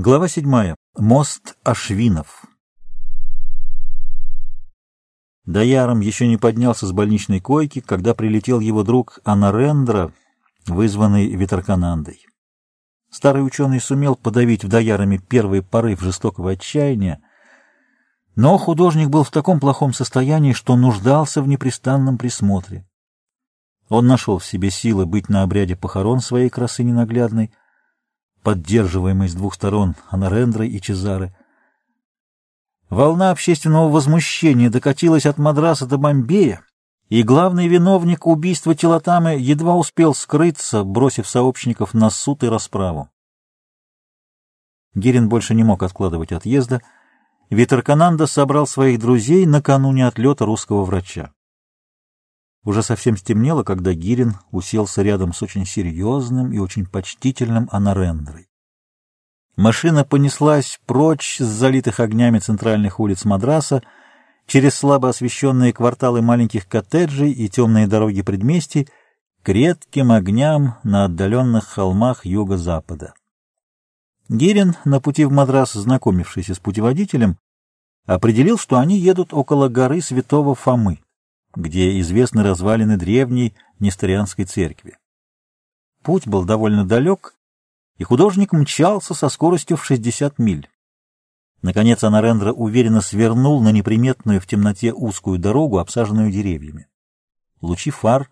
Глава седьмая. Мост Ашвинов. Даяром еще не поднялся с больничной койки, когда прилетел его друг Анарендра, вызванный Витраканандой. Старый ученый сумел подавить в Даярами первый порыв жестокого отчаяния, но художник был в таком плохом состоянии, что нуждался в непрестанном присмотре. Он нашел в себе силы быть на обряде похорон своей красы ненаглядной, поддерживаемой с двух сторон Анарендрой и Чезары. Волна общественного возмущения докатилась от Мадраса до Бомбея, и главный виновник убийства Телотамы едва успел скрыться, бросив сообщников на суд и расправу. Гирин больше не мог откладывать отъезда. Витеркананда собрал своих друзей накануне отлета русского врача. Уже совсем стемнело, когда Гирин уселся рядом с очень серьезным и очень почтительным Анарендрой. Машина понеслась прочь с залитых огнями центральных улиц Мадраса, через слабо освещенные кварталы маленьких коттеджей и темные дороги предместий, к редким огням на отдаленных холмах юго-запада. Гирин, на пути в Мадрас, знакомившийся с путеводителем, определил, что они едут около горы Святого Фомы где известны развалины древней Несторианской церкви. Путь был довольно далек, и художник мчался со скоростью в 60 миль. Наконец Анарендра уверенно свернул на неприметную в темноте узкую дорогу, обсаженную деревьями. Лучи фар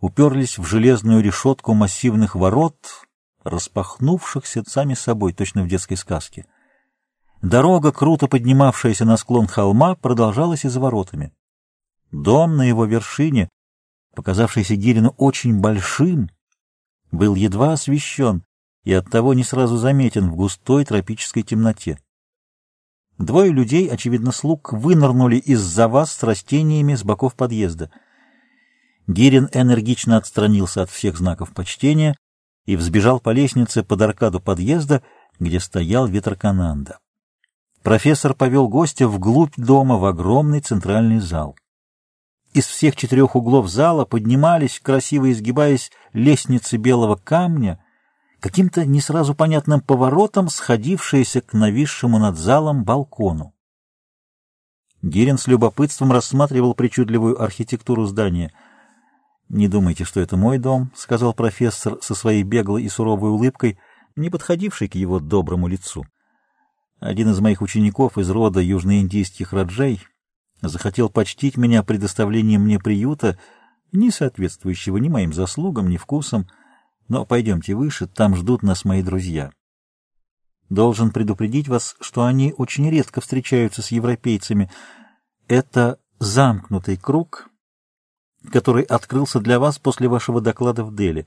уперлись в железную решетку массивных ворот, распахнувшихся сами собой, точно в детской сказке. Дорога, круто поднимавшаяся на склон холма, продолжалась и за воротами. Дом на его вершине, показавшийся Гирину очень большим, был едва освещен и оттого не сразу заметен в густой тропической темноте. Двое людей, очевидно, слуг, вынырнули из-за вас с растениями с боков подъезда. Гирин энергично отстранился от всех знаков почтения и взбежал по лестнице под аркаду подъезда, где стоял ветрокананда. Профессор повел гостя вглубь дома в огромный центральный зал. Из всех четырех углов зала поднимались, красиво изгибаясь, лестницы белого камня, каким-то не сразу понятным поворотом сходившиеся к нависшему над залом балкону. Гирин с любопытством рассматривал причудливую архитектуру здания. «Не думайте, что это мой дом», — сказал профессор со своей беглой и суровой улыбкой, не подходившей к его доброму лицу. «Один из моих учеников из рода южноиндийских раджей — захотел почтить меня предоставлением мне приюта, не соответствующего ни моим заслугам, ни вкусам. Но пойдемте выше, там ждут нас мои друзья. Должен предупредить вас, что они очень редко встречаются с европейцами. Это замкнутый круг, который открылся для вас после вашего доклада в Дели,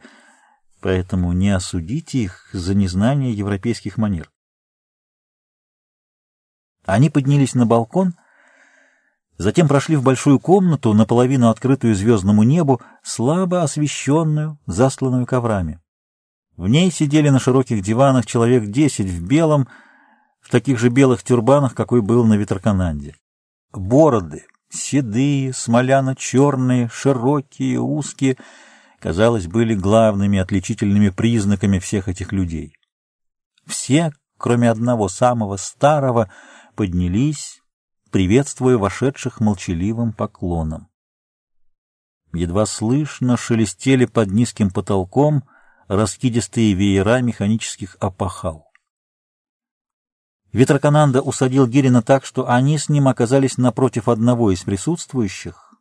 поэтому не осудите их за незнание европейских манер. Они поднялись на балкон — Затем прошли в большую комнату, наполовину открытую звездному небу, слабо освещенную, засланную коврами. В ней сидели на широких диванах человек десять в белом, в таких же белых тюрбанах, какой был на Витракананде. Бороды, седые, смоляно-черные, широкие, узкие, казалось, были главными отличительными признаками всех этих людей. Все, кроме одного самого старого, поднялись, приветствуя вошедших молчаливым поклоном. Едва слышно шелестели под низким потолком раскидистые веера механических опахал. Ветрокананда усадил Гирина так, что они с ним оказались напротив одного из присутствующих,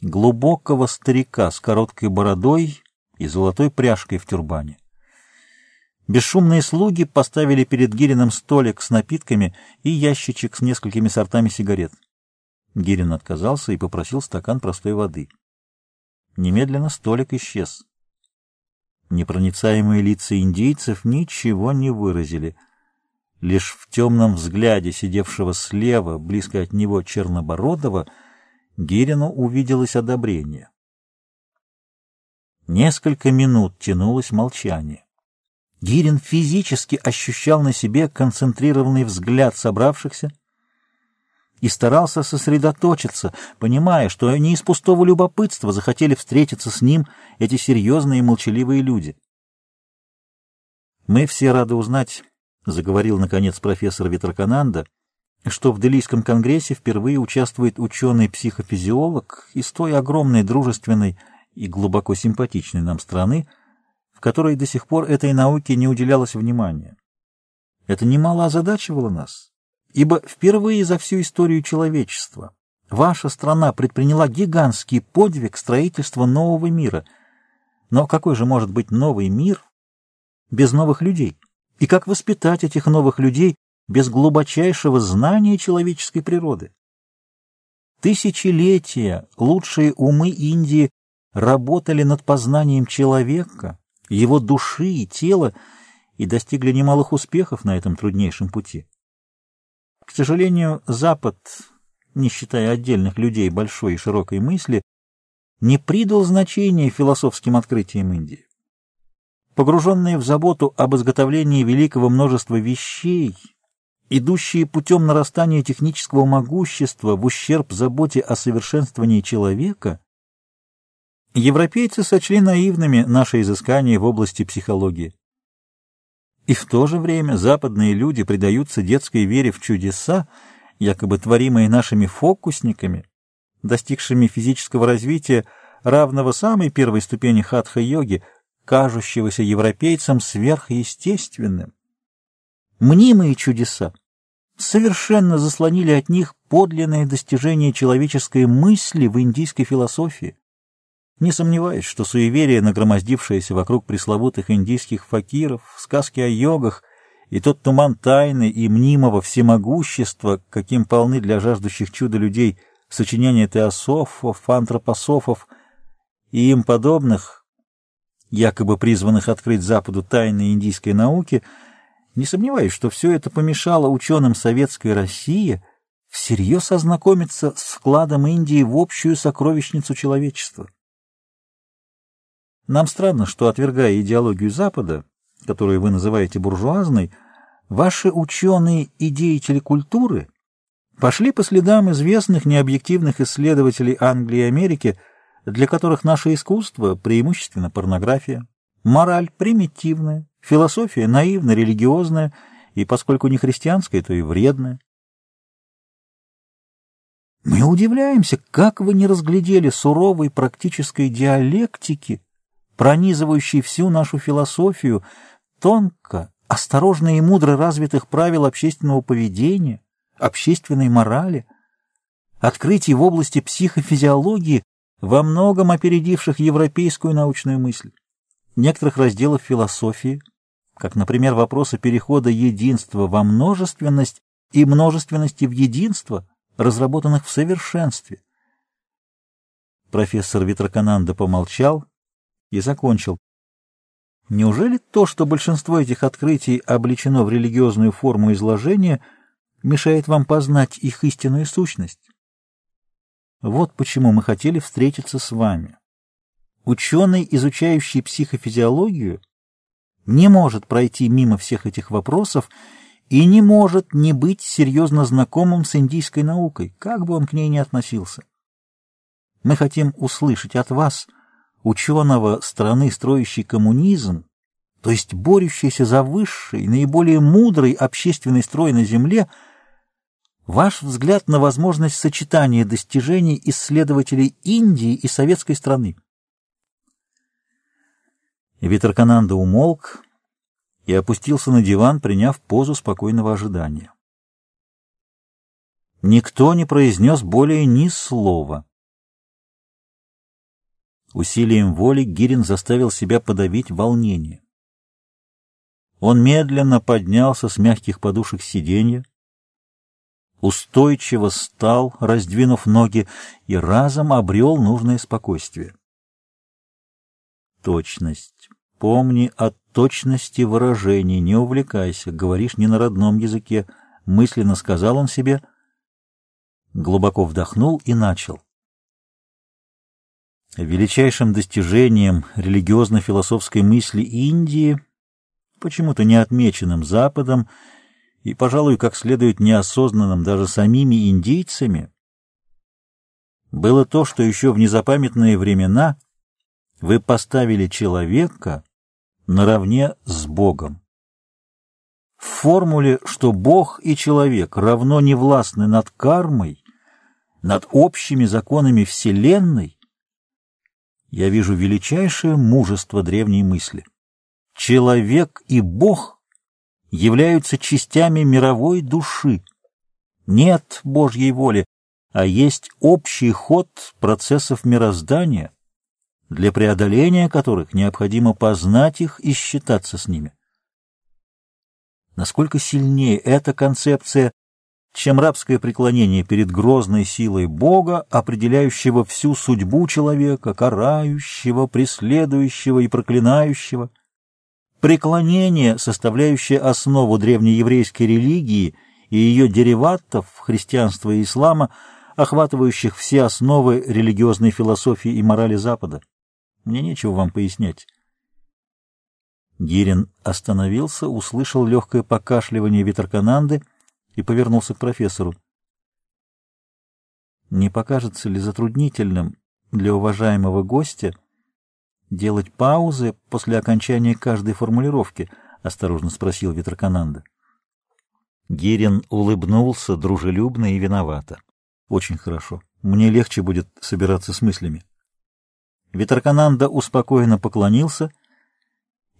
глубокого старика с короткой бородой и золотой пряжкой в тюрбане. Бесшумные слуги поставили перед Гириным столик с напитками и ящичек с несколькими сортами сигарет. Гирин отказался и попросил стакан простой воды. Немедленно столик исчез. Непроницаемые лица индейцев ничего не выразили. Лишь в темном взгляде сидевшего слева, близко от него Чернобородова, Гирину увиделось одобрение. Несколько минут тянулось молчание. Гирин физически ощущал на себе концентрированный взгляд собравшихся и старался сосредоточиться, понимая, что не из пустого любопытства захотели встретиться с ним эти серьезные и молчаливые люди. «Мы все рады узнать, — заговорил, наконец, профессор Витракананда, что в Делийском конгрессе впервые участвует ученый-психофизиолог из той огромной, дружественной и глубоко симпатичной нам страны, которой до сих пор этой науке не уделялось внимания. Это немало озадачивало нас, ибо впервые за всю историю человечества ваша страна предприняла гигантский подвиг строительства нового мира. Но какой же может быть новый мир без новых людей? И как воспитать этих новых людей без глубочайшего знания человеческой природы? Тысячелетия лучшие умы Индии работали над познанием человека, его души и тела, и достигли немалых успехов на этом труднейшем пути. К сожалению, Запад, не считая отдельных людей большой и широкой мысли, не придал значения философским открытиям Индии. Погруженные в заботу об изготовлении великого множества вещей, идущие путем нарастания технического могущества в ущерб заботе о совершенствовании человека, европейцы сочли наивными наши изыскания в области психологии. И в то же время западные люди предаются детской вере в чудеса, якобы творимые нашими фокусниками, достигшими физического развития, равного самой первой ступени хатха-йоги, кажущегося европейцам сверхъестественным. Мнимые чудеса совершенно заслонили от них подлинное достижение человеческой мысли в индийской философии. Не сомневаюсь, что суеверие, нагромоздившееся вокруг пресловутых индийских факиров, сказки о йогах и тот туман тайны и мнимого всемогущества, каким полны для жаждущих чуда людей сочинения теософов, антропософов и им подобных, якобы призванных открыть Западу тайны индийской науки, не сомневаюсь, что все это помешало ученым советской России всерьез ознакомиться с вкладом Индии в общую сокровищницу человечества. Нам странно, что, отвергая идеологию Запада, которую вы называете буржуазной, ваши ученые и деятели культуры пошли по следам известных необъективных исследователей Англии и Америки, для которых наше искусство преимущественно порнография, мораль примитивная, философия наивно-религиозная и, поскольку не христианская, то и вредная. Мы удивляемся, как вы не разглядели суровой практической диалектики, пронизывающий всю нашу философию, тонко, осторожно и мудро развитых правил общественного поведения, общественной морали, открытий в области психофизиологии, во многом опередивших европейскую научную мысль, некоторых разделов философии, как, например, вопросы перехода единства во множественность и множественности в единство, разработанных в совершенстве. Профессор Витракананда помолчал, и закончил. Неужели то, что большинство этих открытий облечено в религиозную форму изложения, мешает вам познать их истинную сущность? Вот почему мы хотели встретиться с вами. Ученый, изучающий психофизиологию, не может пройти мимо всех этих вопросов и не может не быть серьезно знакомым с индийской наукой, как бы он к ней ни относился. Мы хотим услышать от вас – ученого страны, строящей коммунизм, то есть борющейся за высший, наиболее мудрый общественный строй на Земле, ваш взгляд на возможность сочетания достижений исследователей Индии и советской страны. Витеркананда умолк и опустился на диван, приняв позу спокойного ожидания. Никто не произнес более ни слова. Усилием воли Гирин заставил себя подавить волнение. Он медленно поднялся с мягких подушек сиденья, устойчиво стал, раздвинув ноги, и разом обрел нужное спокойствие. Точность. Помни о точности выражений, не увлекайся, говоришь не на родном языке, мысленно сказал он себе, глубоко вдохнул и начал. Величайшим достижением религиозно-философской мысли Индии, почему-то не отмеченным Западом и, пожалуй, как следует неосознанным даже самими индийцами, было то, что еще в незапамятные времена вы поставили человека наравне с Богом. в формуле, что Бог и человек равно не властны над кармой, над общими законами Вселенной, я вижу величайшее мужество древней мысли. Человек и Бог являются частями мировой души. Нет Божьей воли, а есть общий ход процессов мироздания, для преодоления которых необходимо познать их и считаться с ними. Насколько сильнее эта концепция, чем рабское преклонение перед грозной силой Бога, определяющего всю судьбу человека, карающего, преследующего и проклинающего. Преклонение, составляющее основу древнееврейской религии и ее дериватов, христианства и ислама, охватывающих все основы религиозной философии и морали Запада. Мне нечего вам пояснять. Гирин остановился, услышал легкое покашливание Витеркананды и повернулся к профессору. Не покажется ли затруднительным для уважаемого гостя делать паузы после окончания каждой формулировки? — осторожно спросил Витеркананда. Гирин улыбнулся дружелюбно и виновато. — Очень хорошо. Мне легче будет собираться с мыслями. Витеркананда успокоенно поклонился —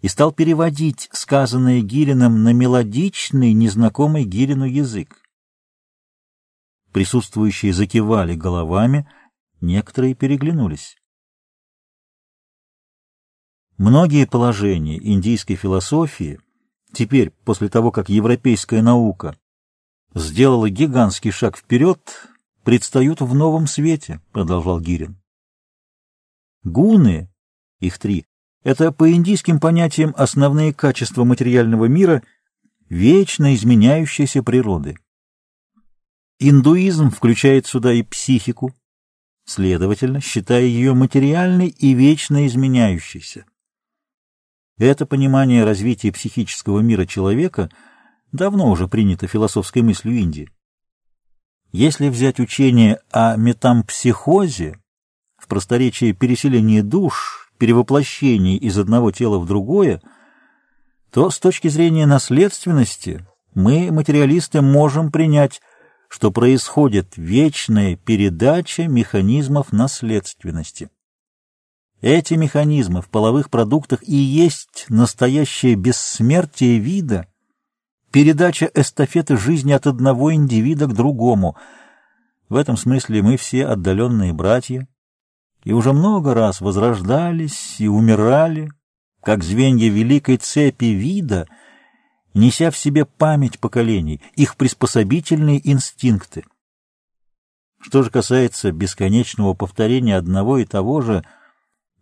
стал переводить сказанное Гирином на мелодичный, незнакомый Гирину язык. Присутствующие закивали головами, некоторые переглянулись. Многие положения индийской философии теперь, после того, как европейская наука сделала гигантский шаг вперед, предстают в новом свете, продолжал Гирин. Гуны, их три, это по индийским понятиям основные качества материального мира вечно изменяющейся природы. Индуизм включает сюда и психику, следовательно, считая ее материальной и вечно изменяющейся. Это понимание развития психического мира человека давно уже принято философской мыслью Индии. Если взять учение о метампсихозе, в просторечии переселения душ, перевоплощении из одного тела в другое, то с точки зрения наследственности мы, материалисты, можем принять, что происходит вечная передача механизмов наследственности. Эти механизмы в половых продуктах и есть настоящее бессмертие вида, передача эстафеты жизни от одного индивида к другому. В этом смысле мы все отдаленные братья, и уже много раз возрождались и умирали, как звенья великой цепи вида, неся в себе память поколений, их приспособительные инстинкты. Что же касается бесконечного повторения одного и того же,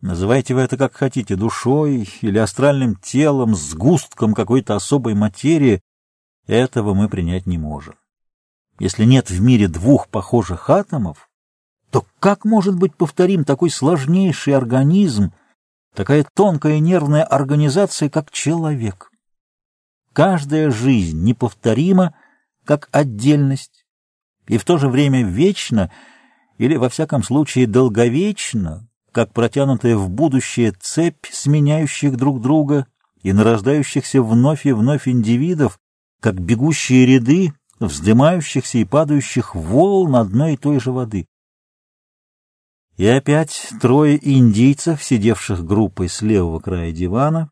называйте вы это как хотите, душой или астральным телом, сгустком какой-то особой материи, этого мы принять не можем. Если нет в мире двух похожих атомов, то как может быть повторим такой сложнейший организм, такая тонкая нервная организация, как человек? Каждая жизнь неповторима, как отдельность, и в то же время вечна, или, во всяком случае, долговечна, как протянутая в будущее цепь сменяющих друг друга и нарождающихся вновь и вновь индивидов, как бегущие ряды вздымающихся и падающих волн одной и той же воды. И опять трое индийцев, сидевших группой с левого края дивана,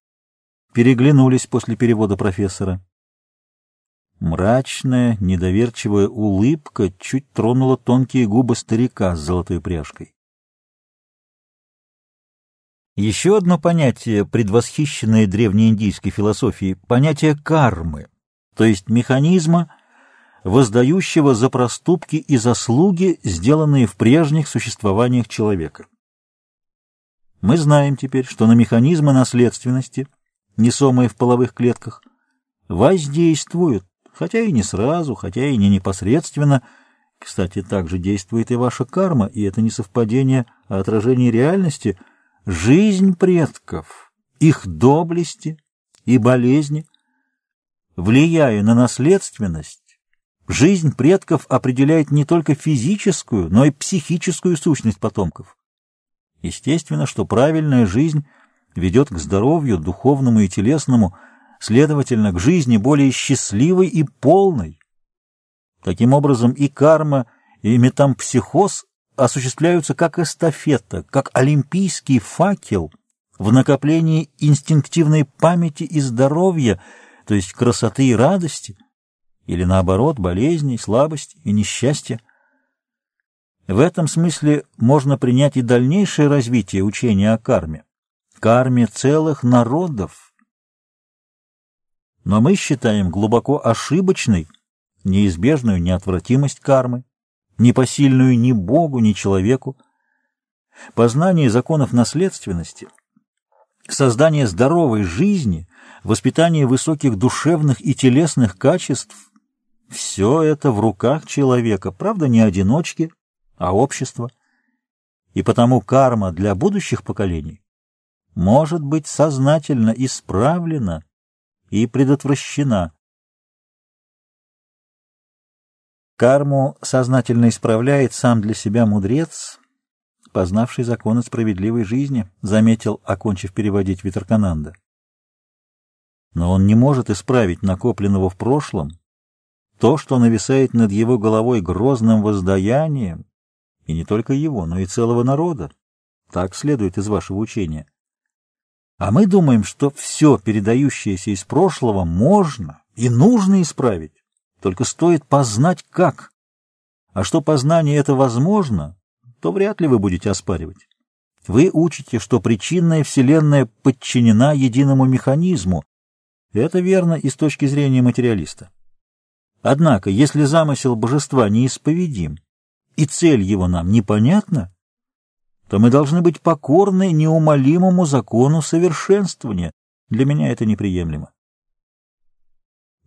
переглянулись после перевода профессора. Мрачная, недоверчивая улыбка чуть тронула тонкие губы старика с золотой пряжкой. Еще одно понятие, предвосхищенное древнеиндийской философией, понятие кармы, то есть механизма, воздающего за проступки и заслуги, сделанные в прежних существованиях человека. Мы знаем теперь, что на механизмы наследственности, несомые в половых клетках, воздействуют, хотя и не сразу, хотя и не непосредственно. Кстати, также действует и ваша карма, и это не совпадение, а отражение реальности, жизнь предков, их доблести и болезни, влияя на наследственность, Жизнь предков определяет не только физическую, но и психическую сущность потомков. Естественно, что правильная жизнь ведет к здоровью, духовному и телесному, следовательно, к жизни более счастливой и полной. Таким образом, и карма, и метампсихоз осуществляются как эстафета, как олимпийский факел в накоплении инстинктивной памяти и здоровья, то есть красоты и радости, или наоборот, болезней, слабости и несчастья. В этом смысле можно принять и дальнейшее развитие учения о карме, карме целых народов. Но мы считаем глубоко ошибочной неизбежную неотвратимость кармы, непосильную ни Богу, ни человеку, познание законов наследственности, создание здоровой жизни, воспитание высоких душевных и телесных качеств — все это в руках человека, правда, не одиночки, а общества. И потому карма для будущих поколений может быть сознательно исправлена и предотвращена. Карму сознательно исправляет сам для себя мудрец, познавший законы справедливой жизни, заметил, окончив переводить Витеркананда. Но он не может исправить накопленного в прошлом то, что нависает над его головой грозным воздаянием, и не только его, но и целого народа. Так следует из вашего учения. А мы думаем, что все, передающееся из прошлого, можно и нужно исправить. Только стоит познать как. А что познание это возможно, то вряд ли вы будете оспаривать. Вы учите, что причинная Вселенная подчинена единому механизму. Это верно и с точки зрения материалиста. Однако, если замысел божества неисповедим, и цель его нам непонятна, то мы должны быть покорны неумолимому закону совершенствования. Для меня это неприемлемо.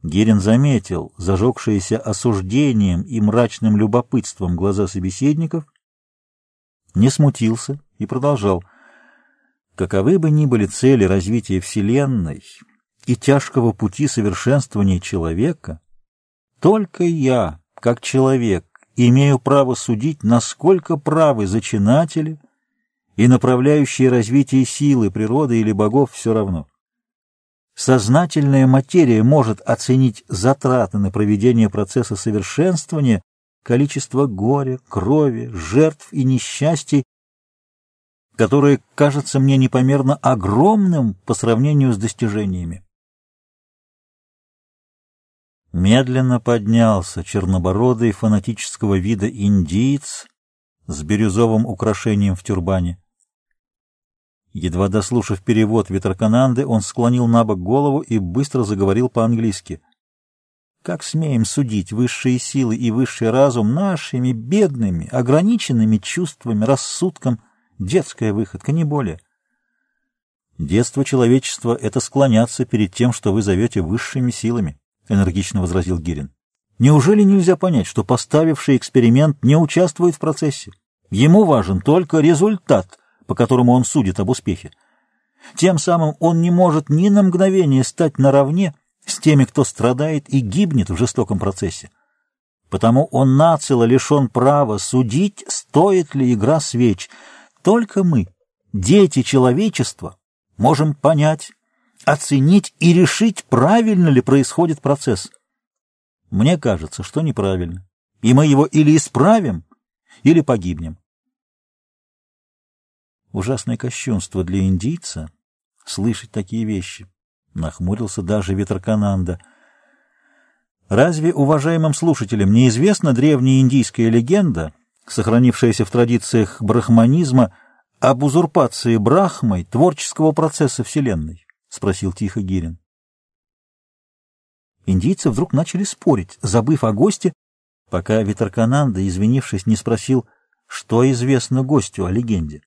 Герин заметил зажегшиеся осуждением и мрачным любопытством глаза собеседников, не смутился и продолжал. Каковы бы ни были цели развития Вселенной и тяжкого пути совершенствования человека, только я, как человек, имею право судить, насколько правы зачинатели и направляющие развитие силы природы или богов все равно. Сознательная материя может оценить затраты на проведение процесса совершенствования, количество горя, крови, жертв и несчастий, которое кажется мне непомерно огромным по сравнению с достижениями. Медленно поднялся чернобородый фанатического вида индиец с бирюзовым украшением в тюрбане. Едва дослушав перевод Ветрокананды, он склонил на бок голову и быстро заговорил по-английски. «Как смеем судить высшие силы и высший разум нашими бедными, ограниченными чувствами, рассудком? Детская выходка, не более». «Детство человечества — это склоняться перед тем, что вы зовете высшими силами», — энергично возразил Гирин. «Неужели нельзя понять, что поставивший эксперимент не участвует в процессе? Ему важен только результат» по которому он судит об успехе. Тем самым он не может ни на мгновение стать наравне с теми, кто страдает и гибнет в жестоком процессе. Потому он нацело лишен права судить, стоит ли игра свеч. Только мы, дети человечества, можем понять, оценить и решить, правильно ли происходит процесс. Мне кажется, что неправильно, и мы его или исправим, или погибнем. Ужасное кощунство для индийца слышать такие вещи. Нахмурился даже Витракананда. Разве уважаемым слушателям неизвестна древняя индийская легенда, сохранившаяся в традициях брахманизма, об узурпации Брахмой творческого процесса Вселенной? — спросил тихо Гирин. Индийцы вдруг начали спорить, забыв о госте, пока Витракананда, извинившись, не спросил, что известно гостю о легенде.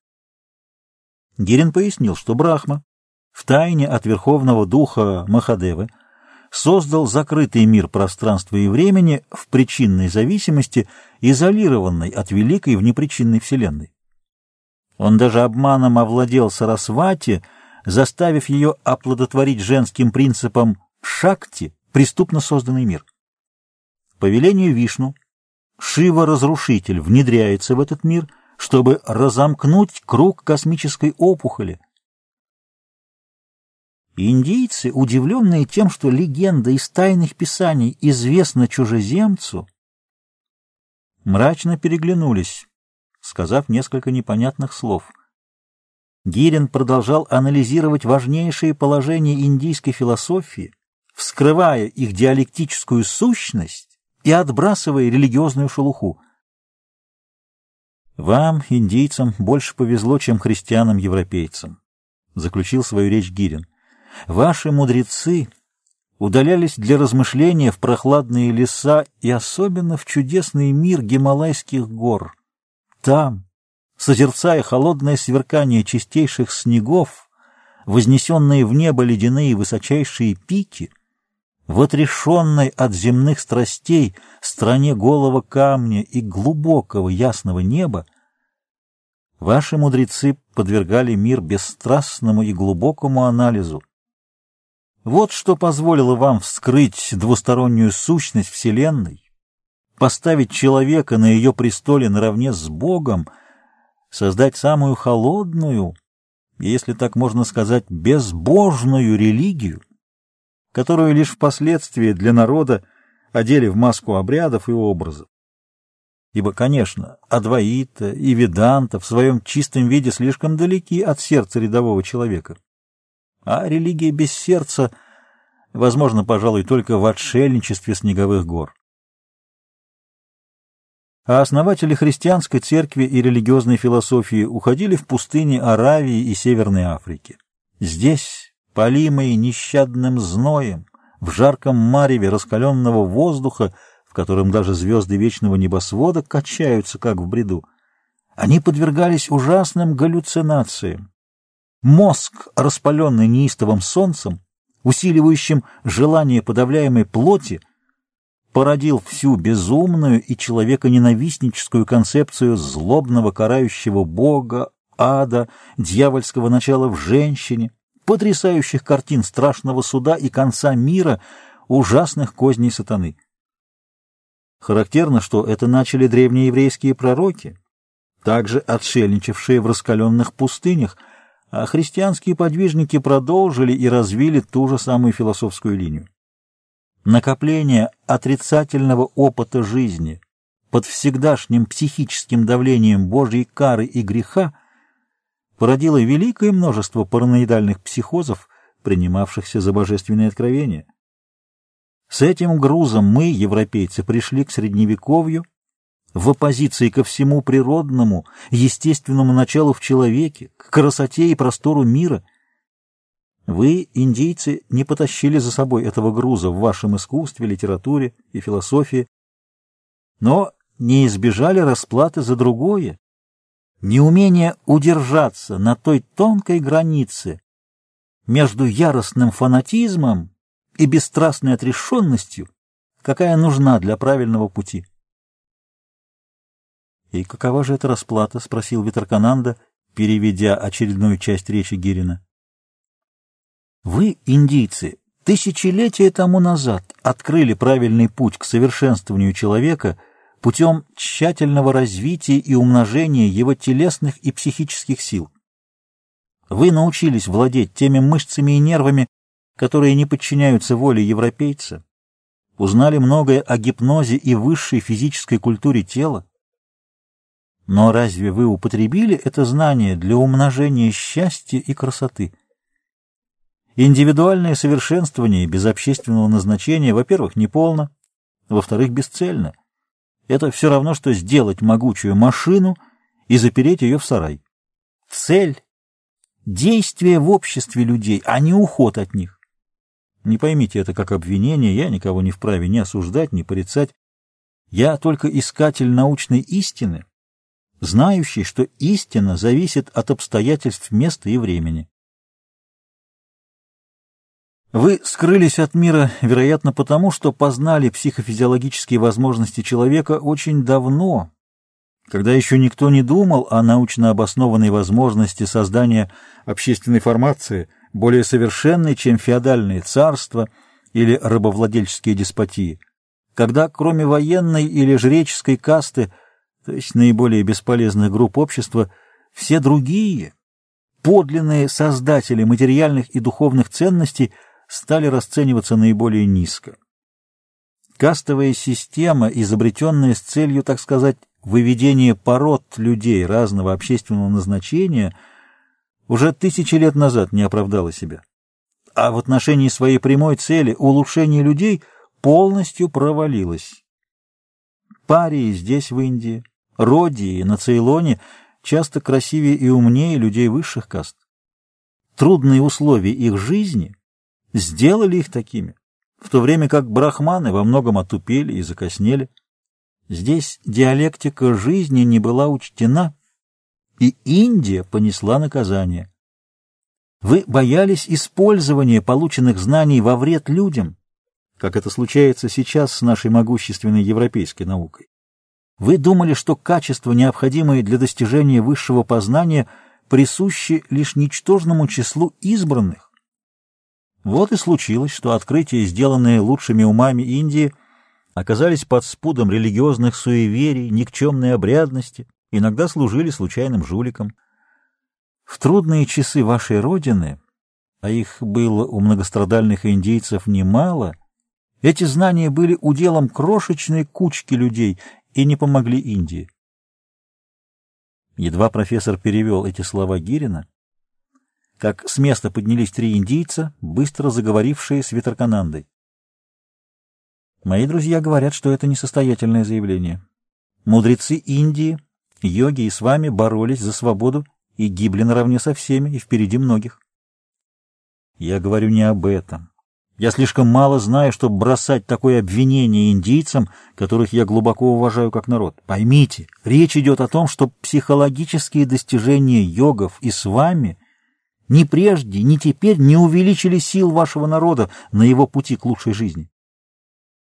Гирин пояснил, что Брахма, в тайне от Верховного Духа Махадевы, создал закрытый мир пространства и времени в причинной зависимости, изолированной от великой внепричинной Вселенной. Он даже обманом овладел Сарасвати, заставив ее оплодотворить женским принципом Шакти, преступно созданный мир. По велению Вишну Шива-разрушитель внедряется в этот мир – чтобы разомкнуть круг космической опухоли. Индийцы, удивленные тем, что легенда из тайных писаний известна чужеземцу, мрачно переглянулись, сказав несколько непонятных слов. Гирин продолжал анализировать важнейшие положения индийской философии, вскрывая их диалектическую сущность и отбрасывая религиозную шелуху. «Вам, индийцам, больше повезло, чем христианам-европейцам», — заключил свою речь Гирин. «Ваши мудрецы удалялись для размышления в прохладные леса и особенно в чудесный мир Гималайских гор. Там, созерцая холодное сверкание чистейших снегов, вознесенные в небо ледяные высочайшие пики, в отрешенной от земных страстей стране голого камня и глубокого ясного неба, ваши мудрецы подвергали мир бесстрастному и глубокому анализу. Вот что позволило вам вскрыть двустороннюю сущность Вселенной, поставить человека на ее престоле наравне с Богом, создать самую холодную, если так можно сказать, безбожную религию, которую лишь впоследствии для народа одели в маску обрядов и образов. Ибо, конечно, Адваита и Веданта в своем чистом виде слишком далеки от сердца рядового человека. А религия без сердца, возможно, пожалуй, только в отшельничестве снеговых гор. А основатели христианской церкви и религиозной философии уходили в пустыни Аравии и Северной Африки. Здесь полимые нещадным зноем, в жарком мареве раскаленного воздуха, в котором даже звезды вечного небосвода качаются, как в бреду. Они подвергались ужасным галлюцинациям. Мозг, распаленный неистовым солнцем, усиливающим желание подавляемой плоти, породил всю безумную и человеконенавистническую концепцию злобного карающего бога, ада, дьявольского начала в женщине, потрясающих картин страшного суда и конца мира, ужасных козней сатаны. Характерно, что это начали древнееврейские пророки, также отшельничавшие в раскаленных пустынях, а христианские подвижники продолжили и развили ту же самую философскую линию. Накопление отрицательного опыта жизни под всегдашним психическим давлением Божьей кары и греха – породило великое множество параноидальных психозов, принимавшихся за божественные откровения. С этим грузом мы, европейцы, пришли к Средневековью в оппозиции ко всему природному, естественному началу в человеке, к красоте и простору мира. Вы, индейцы, не потащили за собой этого груза в вашем искусстве, литературе и философии, но не избежали расплаты за другое, неумение удержаться на той тонкой границе между яростным фанатизмом и бесстрастной отрешенностью, какая нужна для правильного пути. «И какова же эта расплата?» — спросил Витеркананда, переведя очередную часть речи Гирина. «Вы, индийцы, тысячелетия тому назад открыли правильный путь к совершенствованию человека — путем тщательного развития и умножения его телесных и психических сил. Вы научились владеть теми мышцами и нервами, которые не подчиняются воле европейца, узнали многое о гипнозе и высшей физической культуре тела. Но разве вы употребили это знание для умножения счастья и красоты? Индивидуальное совершенствование без общественного назначения, во-первых, неполно, во-вторых, бесцельно. Это все равно, что сделать могучую машину и запереть ее в сарай. Цель — действие в обществе людей, а не уход от них. Не поймите это как обвинение, я никого не вправе ни осуждать, ни порицать. Я только искатель научной истины, знающий, что истина зависит от обстоятельств места и времени. Вы скрылись от мира, вероятно, потому, что познали психофизиологические возможности человека очень давно, когда еще никто не думал о научно обоснованной возможности создания общественной формации, более совершенной, чем феодальные царства или рабовладельческие деспотии, когда кроме военной или жреческой касты, то есть наиболее бесполезных групп общества, все другие подлинные создатели материальных и духовных ценностей стали расцениваться наиболее низко. Кастовая система, изобретенная с целью, так сказать, выведения пород людей разного общественного назначения, уже тысячи лет назад не оправдала себя. А в отношении своей прямой цели улучшения людей полностью провалилась. Парии здесь, в Индии, Родии, на Цейлоне часто красивее и умнее людей высших каст. Трудные условия их жизни сделали их такими в то время как брахманы во многом отупели и закоснели. Здесь диалектика жизни не была учтена, и Индия понесла наказание. Вы боялись использования полученных знаний во вред людям, как это случается сейчас с нашей могущественной европейской наукой. Вы думали, что качества, необходимые для достижения высшего познания, присущи лишь ничтожному числу избранных, вот и случилось, что открытия, сделанные лучшими умами Индии, оказались под спудом религиозных суеверий, никчемной обрядности, иногда служили случайным жуликам. В трудные часы вашей Родины, а их было у многострадальных индейцев немало, эти знания были уделом крошечной кучки людей и не помогли Индии. Едва профессор перевел эти слова Гирина, как с места поднялись три индийца, быстро заговорившие с Витерканандой. Мои друзья говорят, что это несостоятельное заявление. Мудрецы Индии, йоги и с вами боролись за свободу и гибли наравне со всеми и впереди многих. Я говорю не об этом. Я слишком мало знаю, чтобы бросать такое обвинение индийцам, которых я глубоко уважаю как народ. Поймите, речь идет о том, что психологические достижения йогов и с вами — ни прежде, ни теперь не увеличили сил вашего народа на его пути к лучшей жизни.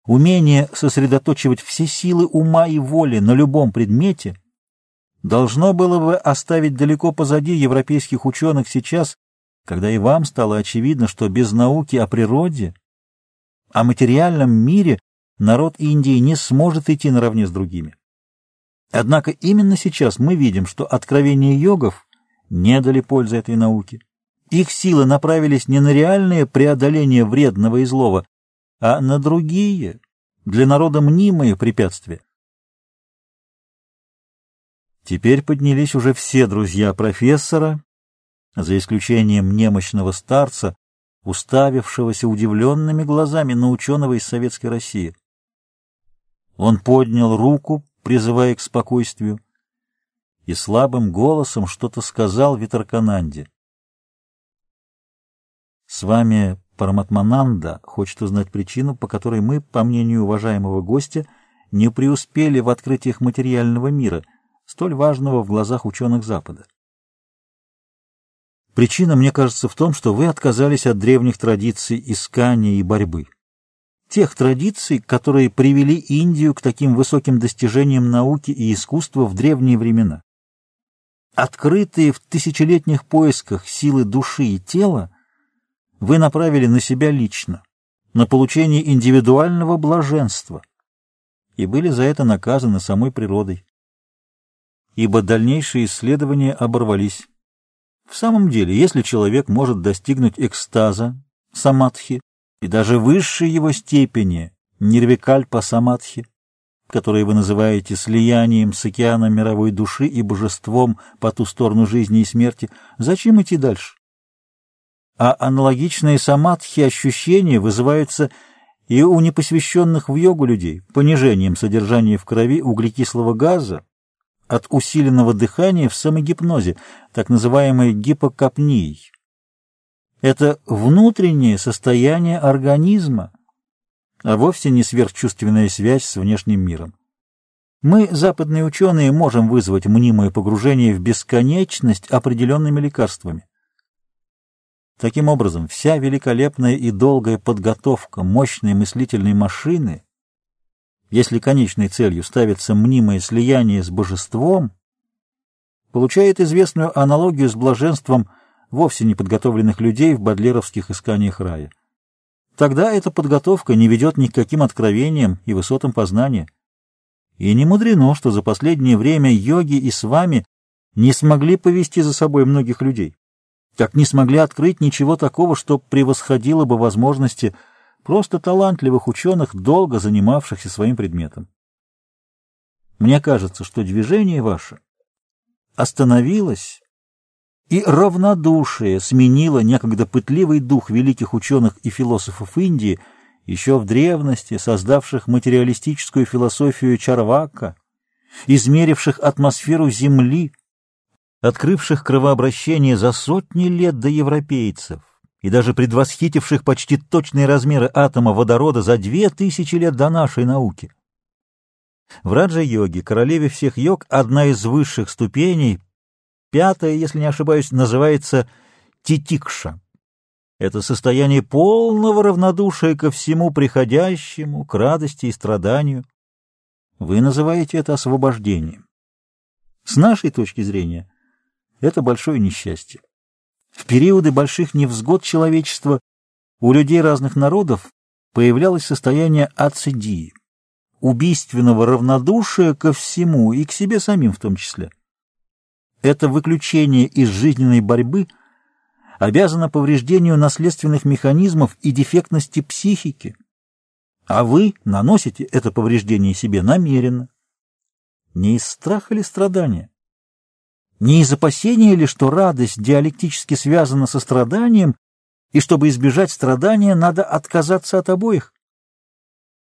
Умение сосредоточивать все силы ума и воли на любом предмете должно было бы оставить далеко позади европейских ученых сейчас, когда и вам стало очевидно, что без науки о природе, о материальном мире народ Индии не сможет идти наравне с другими. Однако именно сейчас мы видим, что откровения йогов не дали пользы этой науке. Их силы направились не на реальное преодоление вредного и злого, а на другие, для народа мнимые препятствия. Теперь поднялись уже все друзья профессора, за исключением немощного старца, уставившегося удивленными глазами на ученого из Советской России. Он поднял руку, призывая к спокойствию, и слабым голосом что-то сказал Витаркананде. С вами Параматмананда хочет узнать причину, по которой мы, по мнению уважаемого гостя, не преуспели в открытиях материального мира, столь важного в глазах ученых Запада. Причина, мне кажется, в том, что вы отказались от древних традиций искания и борьбы. Тех традиций, которые привели Индию к таким высоким достижениям науки и искусства в древние времена. Открытые в тысячелетних поисках силы души и тела, вы направили на себя лично, на получение индивидуального блаженства, и были за это наказаны самой природой. Ибо дальнейшие исследования оборвались. В самом деле, если человек может достигнуть экстаза, самадхи, и даже высшей его степени, нирвикальпа самадхи, которые вы называете слиянием с океаном мировой души и божеством по ту сторону жизни и смерти, зачем идти дальше? А аналогичные самадхи ощущения вызываются и у непосвященных в йогу людей понижением содержания в крови углекислого газа от усиленного дыхания в самогипнозе, так называемой гипокапнией. Это внутреннее состояние организма, а вовсе не сверхчувственная связь с внешним миром. Мы, западные ученые, можем вызвать мнимое погружение в бесконечность определенными лекарствами. Таким образом, вся великолепная и долгая подготовка мощной мыслительной машины, если конечной целью ставится мнимое слияние с божеством, получает известную аналогию с блаженством вовсе неподготовленных людей в бодлеровских исканиях рая. Тогда эта подготовка не ведет ни к каким откровениям и высотам познания. И не мудрено, что за последнее время йоги и с вами не смогли повести за собой многих людей. Как не смогли открыть ничего такого, что превосходило бы возможности просто талантливых ученых, долго занимавшихся своим предметом. Мне кажется, что движение ваше остановилось, и равнодушие сменило некогда пытливый дух великих ученых и философов Индии, еще в древности создавших материалистическую философию Чарвака, измеривших атмосферу Земли, открывших кровообращение за сотни лет до европейцев и даже предвосхитивших почти точные размеры атома водорода за две тысячи лет до нашей науки. В раджа-йоге, королеве всех йог, одна из высших ступеней, пятая, если не ошибаюсь, называется титикша. Это состояние полного равнодушия ко всему приходящему, к радости и страданию. Вы называете это освобождением. С нашей точки зрения, это большое несчастье. В периоды больших невзгод человечества у людей разных народов появлялось состояние ацидии, убийственного равнодушия ко всему и к себе самим в том числе. Это выключение из жизненной борьбы обязано повреждению наследственных механизмов и дефектности психики, а вы наносите это повреждение себе намеренно. Не из страха ли страдания? Не из опасения ли, что радость диалектически связана со страданием, и чтобы избежать страдания, надо отказаться от обоих?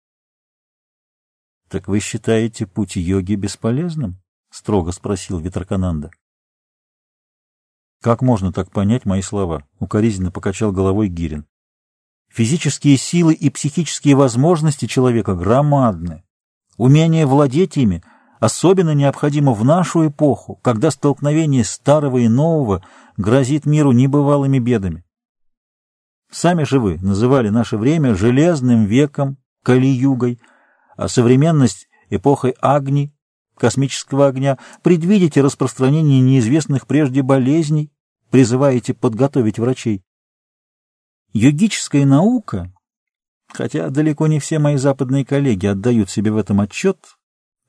— Так вы считаете путь йоги бесполезным? — строго спросил Витракананда. — Как можно так понять мои слова? — укоризненно покачал головой Гирин. Физические силы и психические возможности человека громадны. Умение владеть ими особенно необходимо в нашу эпоху, когда столкновение старого и нового грозит миру небывалыми бедами. Сами же вы называли наше время железным веком, кали-югой, а современность эпохой Агни, космического огня, предвидите распространение неизвестных прежде болезней, призываете подготовить врачей. Йогическая наука, хотя далеко не все мои западные коллеги отдают себе в этом отчет,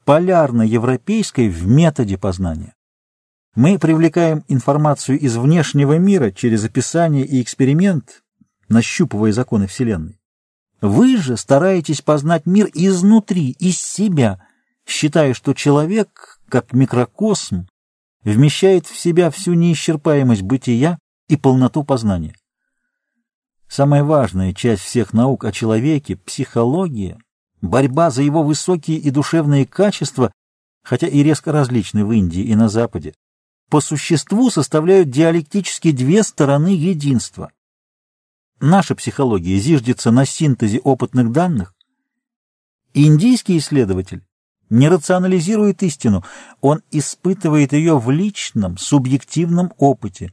полярно-европейской в методе познания. Мы привлекаем информацию из внешнего мира через описание и эксперимент, нащупывая законы Вселенной. Вы же стараетесь познать мир изнутри, из себя, считая, что человек, как микрокосм, вмещает в себя всю неисчерпаемость бытия и полноту познания. Самая важная часть всех наук о человеке — психология, борьба за его высокие и душевные качества, хотя и резко различны в Индии и на Западе, по существу составляют диалектически две стороны единства. Наша психология зиждется на синтезе опытных данных. Индийский исследователь не рационализирует истину, он испытывает ее в личном, субъективном опыте.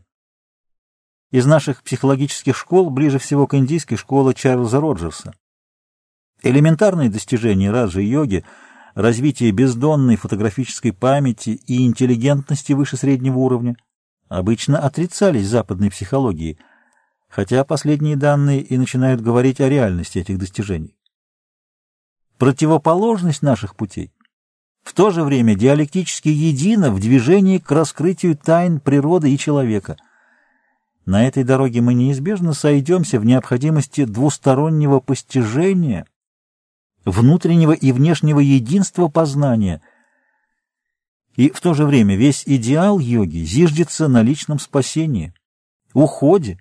Из наших психологических школ ближе всего к индийской школе Чарльза Роджерса. Элементарные достижения раджа-йоги, развитие бездонной фотографической памяти и интеллигентности выше среднего уровня обычно отрицались западной психологией – хотя последние данные и начинают говорить о реальности этих достижений. Противоположность наших путей в то же время диалектически едина в движении к раскрытию тайн природы и человека. На этой дороге мы неизбежно сойдемся в необходимости двустороннего постижения, внутреннего и внешнего единства познания – и в то же время весь идеал йоги зиждется на личном спасении, уходе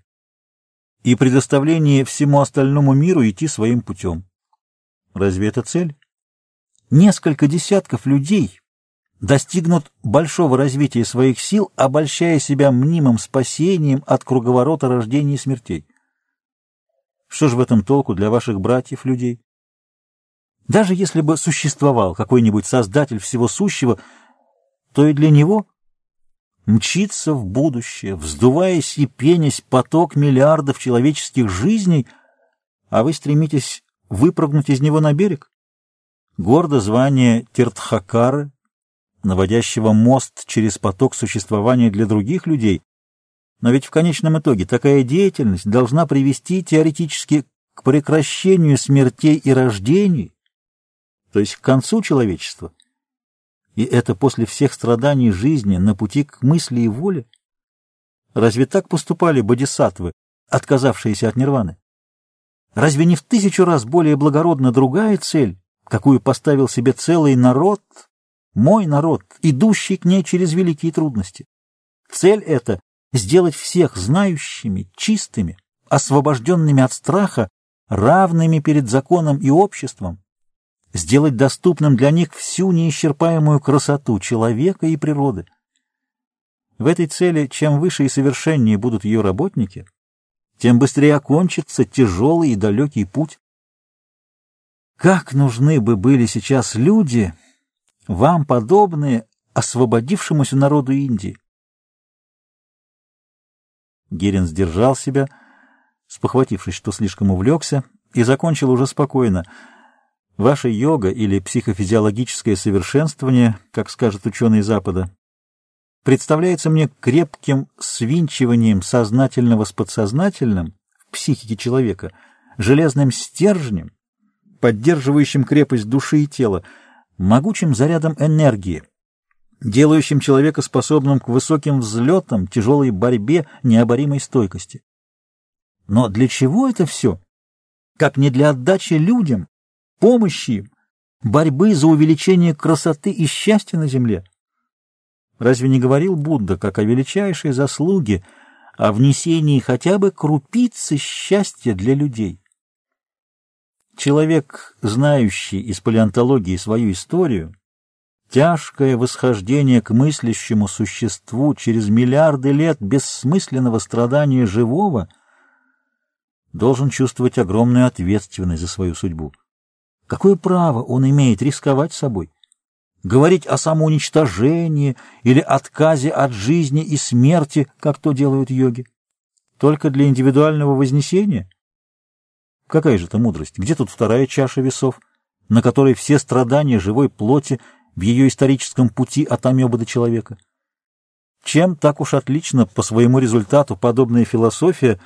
и предоставлении всему остальному миру идти своим путем. Разве это цель? Несколько десятков людей достигнут большого развития своих сил, обольщая себя мнимым спасением от круговорота рождения и смертей. Что же в этом толку для ваших братьев-людей? Даже если бы существовал какой-нибудь создатель всего сущего, то и для него мчится в будущее, вздуваясь и пенясь поток миллиардов человеческих жизней, а вы стремитесь выпрыгнуть из него на берег? Гордо звание Тертхакары, наводящего мост через поток существования для других людей, но ведь в конечном итоге такая деятельность должна привести теоретически к прекращению смертей и рождений, то есть к концу человечества. И это после всех страданий жизни на пути к мысли и воле? Разве так поступали бодисаттвы, отказавшиеся от нирваны? Разве не в тысячу раз более благородна другая цель, какую поставил себе целый народ, мой народ, идущий к ней через великие трудности? Цель эта — сделать всех знающими, чистыми, освобожденными от страха, равными перед законом и обществом, сделать доступным для них всю неисчерпаемую красоту человека и природы. В этой цели, чем выше и совершеннее будут ее работники, тем быстрее окончится тяжелый и далекий путь. Как нужны бы были сейчас люди, вам подобные, освободившемуся народу Индии? Герин сдержал себя, спохватившись, что слишком увлекся, и закончил уже спокойно. Ваша йога или психофизиологическое совершенствование, как скажут ученые Запада, представляется мне крепким свинчиванием сознательного с подсознательным в психике человека, железным стержнем, поддерживающим крепость души и тела, могучим зарядом энергии, делающим человека способным к высоким взлетам, тяжелой борьбе, необоримой стойкости. Но для чего это все? Как не для отдачи людям, помощи им, борьбы за увеличение красоты и счастья на земле? Разве не говорил Будда, как о величайшей заслуге, о внесении хотя бы крупицы счастья для людей? Человек, знающий из палеонтологии свою историю, тяжкое восхождение к мыслящему существу через миллиарды лет бессмысленного страдания живого, должен чувствовать огромную ответственность за свою судьбу. Какое право он имеет рисковать собой? говорить о самоуничтожении или отказе от жизни и смерти, как то делают йоги? Только для индивидуального вознесения? Какая же это мудрость? Где тут вторая чаша весов, на которой все страдания живой плоти в ее историческом пути от амебы до человека? Чем так уж отлично по своему результату подобная философия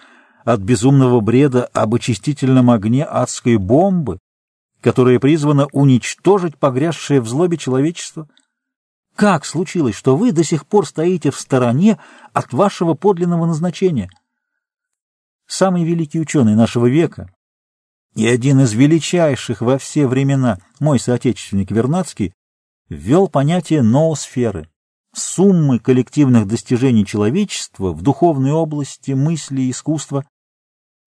от безумного бреда об очистительном огне адской бомбы, которая призвана уничтожить погрязшее в злобе человечество? Как случилось, что вы до сих пор стоите в стороне от вашего подлинного назначения? Самый великий ученый нашего века и один из величайших во все времена, мой соотечественник Вернадский, ввел понятие ноосферы, суммы коллективных достижений человечества в духовной области, мысли и искусства,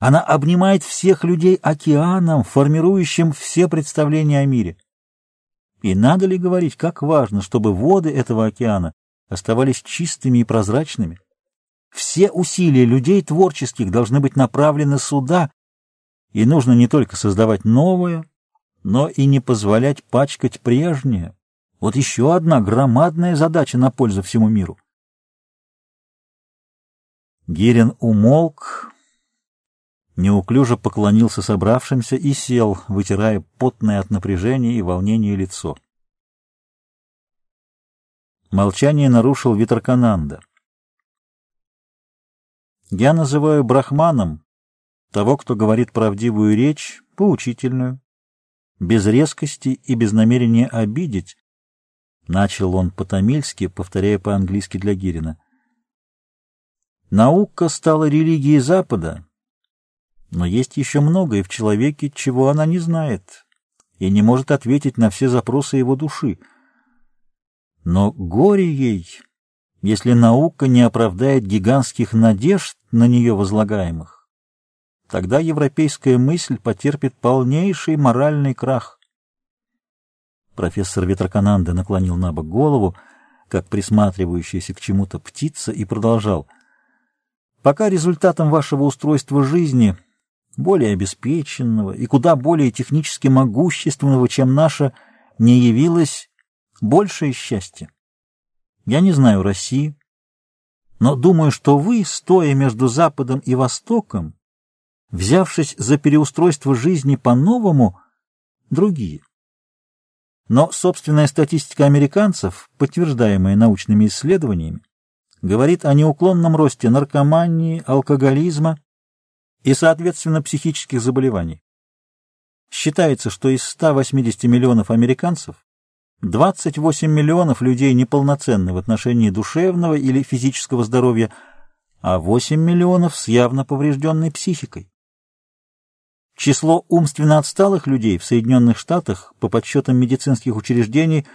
она обнимает всех людей океаном, формирующим все представления о мире. И надо ли говорить, как важно, чтобы воды этого океана оставались чистыми и прозрачными? Все усилия людей творческих должны быть направлены сюда, и нужно не только создавать новое, но и не позволять пачкать прежнее. Вот еще одна громадная задача на пользу всему миру. Гирин умолк, неуклюже поклонился собравшимся и сел, вытирая потное от напряжения и волнения лицо. Молчание нарушил Витракананда. «Я называю брахманом того, кто говорит правдивую речь, поучительную, без резкости и без намерения обидеть», начал он по-тамильски, повторяя по-английски для Гирина. «Наука стала религией Запада» Но есть еще многое в человеке, чего она не знает, и не может ответить на все запросы его души. Но горе ей, если наука не оправдает гигантских надежд на нее возлагаемых. Тогда европейская мысль потерпит полнейший моральный крах. Профессор Ветрокананда наклонил на бок голову, как присматривающаяся к чему-то птица, и продолжал. «Пока результатом вашего устройства жизни — более обеспеченного и куда более технически могущественного, чем наша, не явилось большее счастье. Я не знаю России, но думаю, что вы, стоя между Западом и Востоком, взявшись за переустройство жизни по-новому, другие. Но собственная статистика американцев, подтверждаемая научными исследованиями, говорит о неуклонном росте наркомании, алкоголизма и, соответственно, психических заболеваний. Считается, что из 180 миллионов американцев 28 миллионов людей неполноценны в отношении душевного или физического здоровья, а 8 миллионов с явно поврежденной психикой. Число умственно отсталых людей в Соединенных Штатах, по подсчетам медицинских учреждений,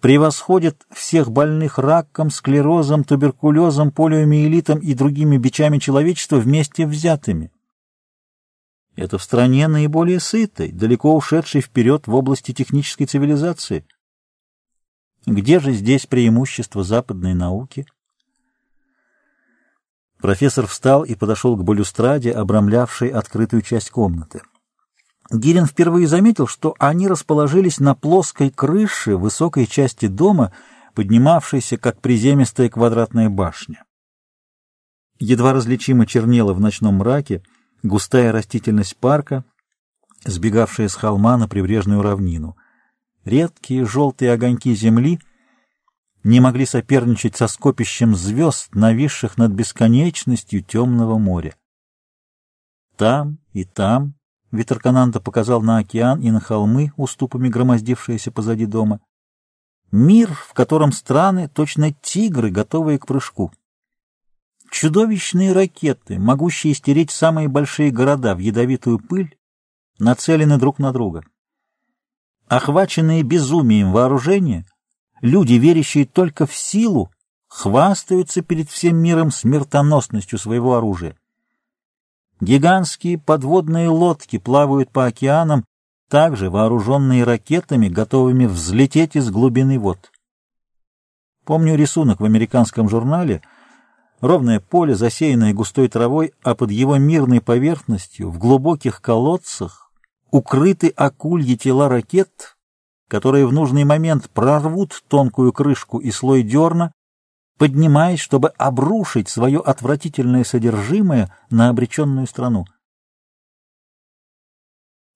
превосходит всех больных раком, склерозом, туберкулезом, полиомиелитом и другими бичами человечества вместе взятыми. Это в стране наиболее сытой, далеко ушедшей вперед в области технической цивилизации. Где же здесь преимущество западной науки? Профессор встал и подошел к балюстраде, обрамлявшей открытую часть комнаты. Гирин впервые заметил, что они расположились на плоской крыше высокой части дома, поднимавшейся, как приземистая квадратная башня. Едва различимо чернела в ночном мраке густая растительность парка, сбегавшая с холма на прибрежную равнину. Редкие желтые огоньки земли не могли соперничать со скопищем звезд, нависших над бесконечностью темного моря. Там и там Витеркананда показал на океан и на холмы, уступами громоздившиеся позади дома. Мир, в котором страны точно тигры, готовые к прыжку. Чудовищные ракеты, могущие стереть самые большие города в ядовитую пыль, нацелены друг на друга. Охваченные безумием вооружения, люди, верящие только в силу, хвастаются перед всем миром смертоносностью своего оружия. Гигантские подводные лодки плавают по океанам, также вооруженные ракетами, готовыми взлететь из глубины вод. Помню рисунок в американском журнале Ровное поле, засеянное густой травой, а под его мирной поверхностью, в глубоких колодцах, укрыты акульи тела ракет, которые в нужный момент прорвут тонкую крышку и слой дерна, поднимаясь, чтобы обрушить свое отвратительное содержимое на обреченную страну.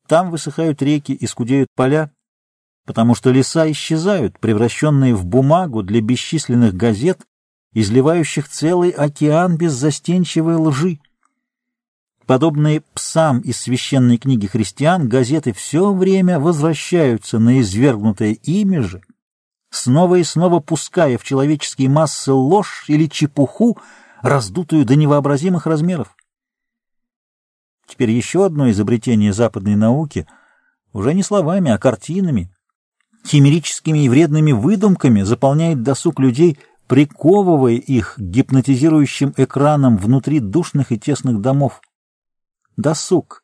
Там высыхают реки и скудеют поля, потому что леса исчезают, превращенные в бумагу для бесчисленных газет, изливающих целый океан беззастенчивой лжи. Подобные псам из священной книги христиан, газеты все время возвращаются на извергнутое имя же, снова и снова пуская в человеческие массы ложь или чепуху, раздутую до невообразимых размеров. Теперь еще одно изобретение западной науки, уже не словами, а картинами, химерическими и вредными выдумками заполняет досуг людей, приковывая их к гипнотизирующим экранам внутри душных и тесных домов. Досуг,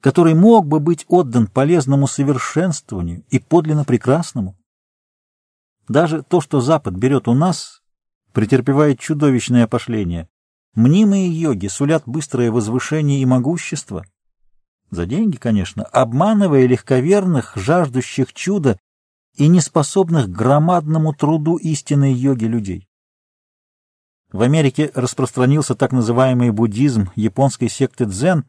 который мог бы быть отдан полезному совершенствованию и подлинно прекрасному. Даже то, что Запад берет у нас, претерпевает чудовищное опошление. Мнимые йоги сулят быстрое возвышение и могущество. За деньги, конечно, обманывая легковерных, жаждущих чуда и неспособных к громадному труду истинной йоги людей. В Америке распространился так называемый буддизм японской секты дзен,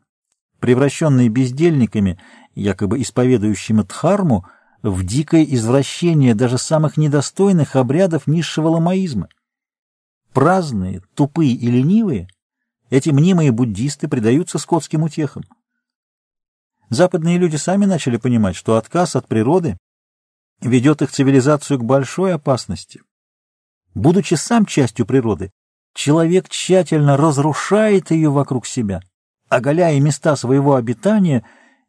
превращенный бездельниками, якобы исповедующими дхарму, в дикое извращение даже самых недостойных обрядов низшего ламаизма. Праздные, тупые и ленивые, эти мнимые буддисты предаются скотским утехам. Западные люди сами начали понимать, что отказ от природы ведет их цивилизацию к большой опасности. Будучи сам частью природы, человек тщательно разрушает ее вокруг себя, оголяя места своего обитания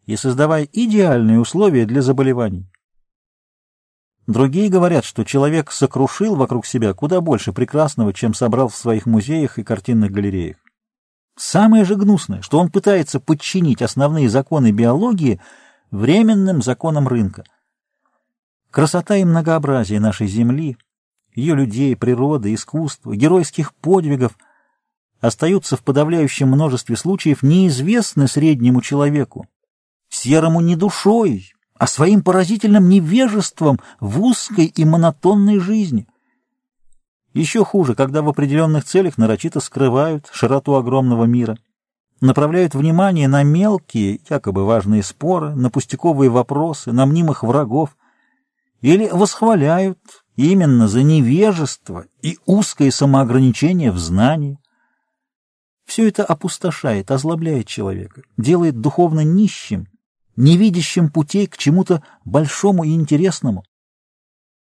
и создавая идеальные условия для заболеваний. Другие говорят, что человек сокрушил вокруг себя куда больше прекрасного, чем собрал в своих музеях и картинных галереях. Самое же гнусное, что он пытается подчинить основные законы биологии временным законам рынка. Красота и многообразие нашей Земли, ее людей, природы, искусства, геройских подвигов остаются в подавляющем множестве случаев неизвестны среднему человеку, серому не душой, а своим поразительным невежеством в узкой и монотонной жизни. Еще хуже, когда в определенных целях нарочито скрывают широту огромного мира, направляют внимание на мелкие, якобы важные споры, на пустяковые вопросы, на мнимых врагов, или восхваляют именно за невежество и узкое самоограничение в знании. Все это опустошает, озлобляет человека, делает духовно нищим, не видящим путей к чему-то большому и интересному.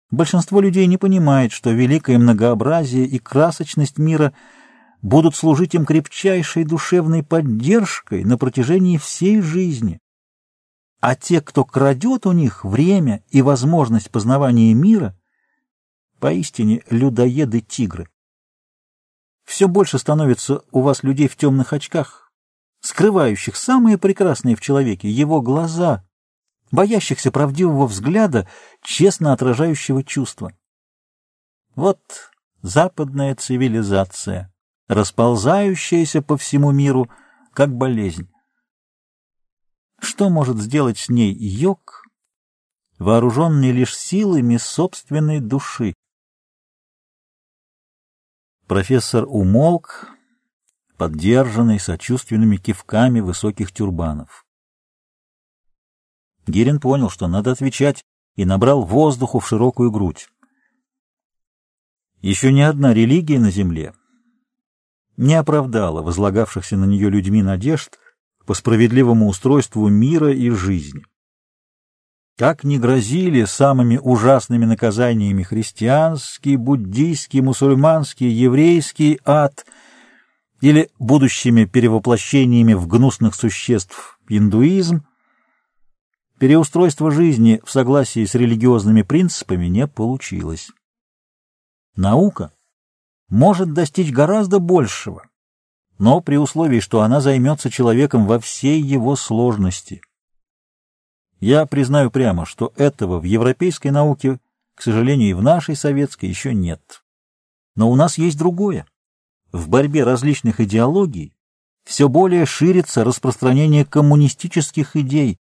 Большинство людей не понимает, что великое многообразие и красочность мира будут служить им крепчайшей душевной поддержкой на протяжении всей жизни. А те, кто крадет у них время и возможность познавания мира, поистине людоеды-тигры. Все больше становится у вас людей в темных очках, скрывающих самые прекрасные в человеке, его глаза, боящихся правдивого взгляда, честно отражающего чувства. Вот западная цивилизация, расползающаяся по всему миру, как болезнь. Что может сделать с ней йог, вооруженный лишь силами собственной души? Профессор умолк, поддержанный сочувственными кивками высоких тюрбанов. Гирин понял, что надо отвечать, и набрал воздуху в широкую грудь. Еще ни одна религия на земле не оправдала возлагавшихся на нее людьми надежд по справедливому устройству мира и жизни. Как ни грозили самыми ужасными наказаниями христианский, буддийский, мусульманский, еврейский ад или будущими перевоплощениями в гнусных существ индуизм, переустройство жизни в согласии с религиозными принципами не получилось. Наука может достичь гораздо большего, но при условии, что она займется человеком во всей его сложности. Я признаю прямо, что этого в европейской науке, к сожалению, и в нашей советской еще нет. Но у нас есть другое. В борьбе различных идеологий все более ширится распространение коммунистических идей,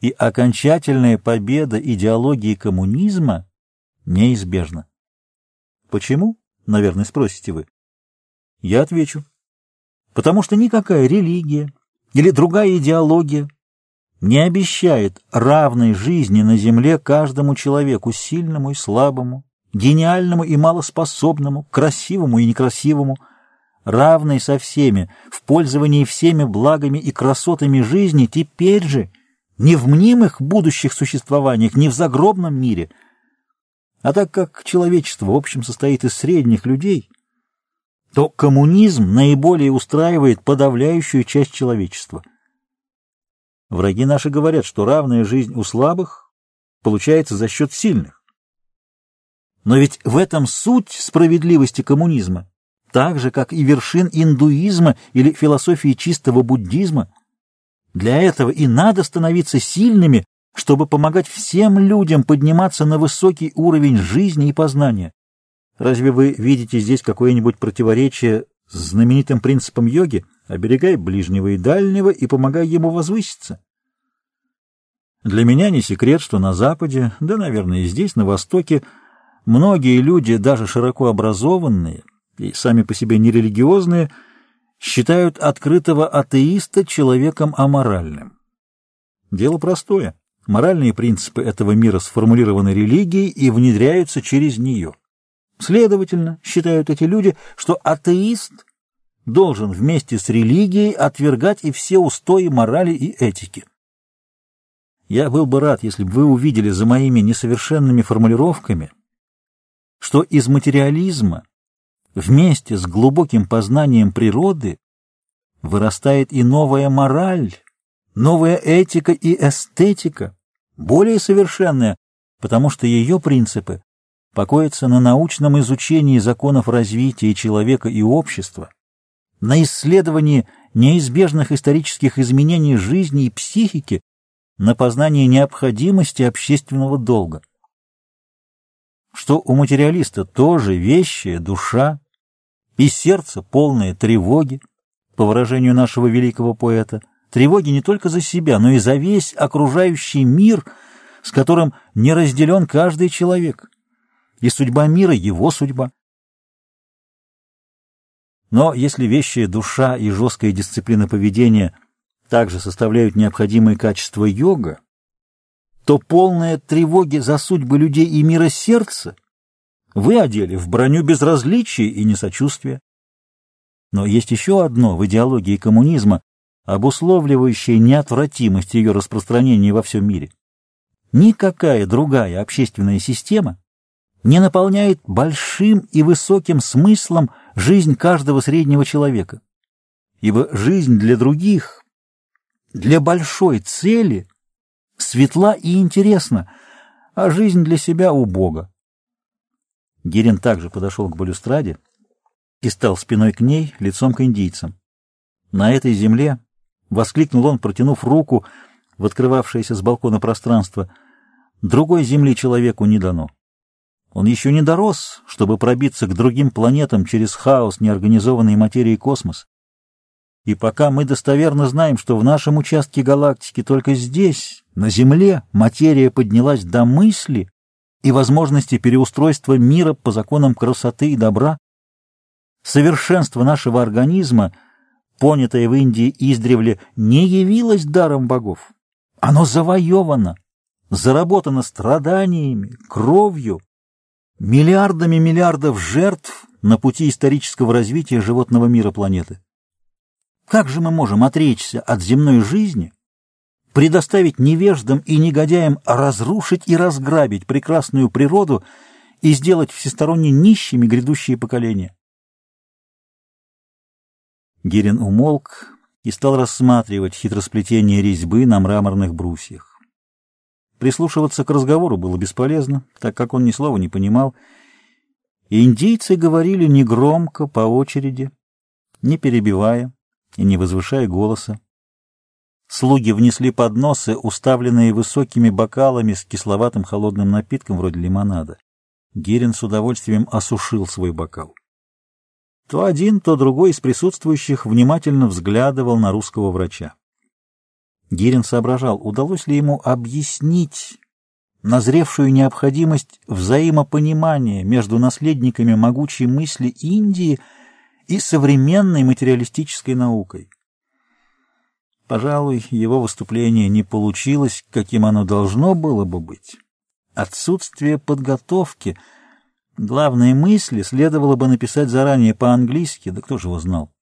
и окончательная победа идеологии коммунизма неизбежна. Почему? Наверное, спросите вы. Я отвечу. Потому что никакая религия или другая идеология не обещает равной жизни на земле каждому человеку, сильному и слабому, гениальному и малоспособному, красивому и некрасивому, равной со всеми, в пользовании всеми благами и красотами жизни теперь же, не в мнимых будущих существованиях, не в загробном мире — а так как человечество в общем состоит из средних людей, то коммунизм наиболее устраивает подавляющую часть человечества. Враги наши говорят, что равная жизнь у слабых получается за счет сильных. Но ведь в этом суть справедливости коммунизма, так же, как и вершин индуизма или философии чистого буддизма. Для этого и надо становиться сильными, чтобы помогать всем людям подниматься на высокий уровень жизни и познания. Разве вы видите здесь какое-нибудь противоречие с знаменитым принципом йоги «оберегай ближнего и дальнего и помогай ему возвыситься»? Для меня не секрет, что на Западе, да, наверное, и здесь, на Востоке, многие люди, даже широко образованные и сами по себе нерелигиозные, считают открытого атеиста человеком аморальным. Дело простое. Моральные принципы этого мира сформулированы религией и внедряются через нее. Следовательно, считают эти люди, что атеист должен вместе с религией отвергать и все устои морали и этики. Я был бы рад, если бы вы увидели за моими несовершенными формулировками, что из материализма вместе с глубоким познанием природы вырастает и новая мораль, новая этика и эстетика, более совершенная, потому что ее принципы покоятся на научном изучении законов развития человека и общества, на исследовании неизбежных исторических изменений жизни и психики, на познании необходимости общественного долга. Что у материалиста тоже вещая душа и сердце полное тревоги, по выражению нашего великого поэта – тревоги не только за себя, но и за весь окружающий мир, с которым не разделен каждый человек. И судьба мира — его судьба. Но если вещая душа и жесткая дисциплина поведения также составляют необходимые качества йога, то полная тревоги за судьбы людей и мира сердца вы одели в броню безразличия и несочувствия. Но есть еще одно в идеологии коммунизма, обусловливающее неотвратимость ее распространения во всем мире. Никакая другая общественная система не наполняет большим и высоким смыслом жизнь каждого среднего человека. Ибо жизнь для других, для большой цели, светла и интересна, а жизнь для себя у Бога. Гирин также подошел к балюстраде и стал спиной к ней, лицом к индийцам. На этой земле, — воскликнул он, протянув руку в открывавшееся с балкона пространство, — другой земли человеку не дано. Он еще не дорос, чтобы пробиться к другим планетам через хаос неорганизованной материи космоса. И пока мы достоверно знаем, что в нашем участке галактики только здесь, на Земле, материя поднялась до мысли и возможности переустройства мира по законам красоты и добра, совершенство нашего организма, понятое в Индии издревле, не явилось даром богов. Оно завоевано, заработано страданиями, кровью, миллиардами миллиардов жертв на пути исторического развития животного мира планеты. Как же мы можем отречься от земной жизни, предоставить невеждам и негодяям разрушить и разграбить прекрасную природу и сделать всесторонне нищими грядущие поколения? Гирин умолк и стал рассматривать хитросплетение резьбы на мраморных брусьях. Прислушиваться к разговору было бесполезно, так как он ни слова не понимал. И индейцы говорили негромко, по очереди, не перебивая и не возвышая голоса. Слуги внесли подносы, уставленные высокими бокалами с кисловатым холодным напитком вроде лимонада. Герин с удовольствием осушил свой бокал. То один, то другой из присутствующих внимательно взглядывал на русского врача. Гирин соображал, удалось ли ему объяснить назревшую необходимость взаимопонимания между наследниками могучей мысли Индии и современной материалистической наукой. Пожалуй, его выступление не получилось, каким оно должно было бы быть. Отсутствие подготовки, главные мысли следовало бы написать заранее по-английски, да кто же его знал.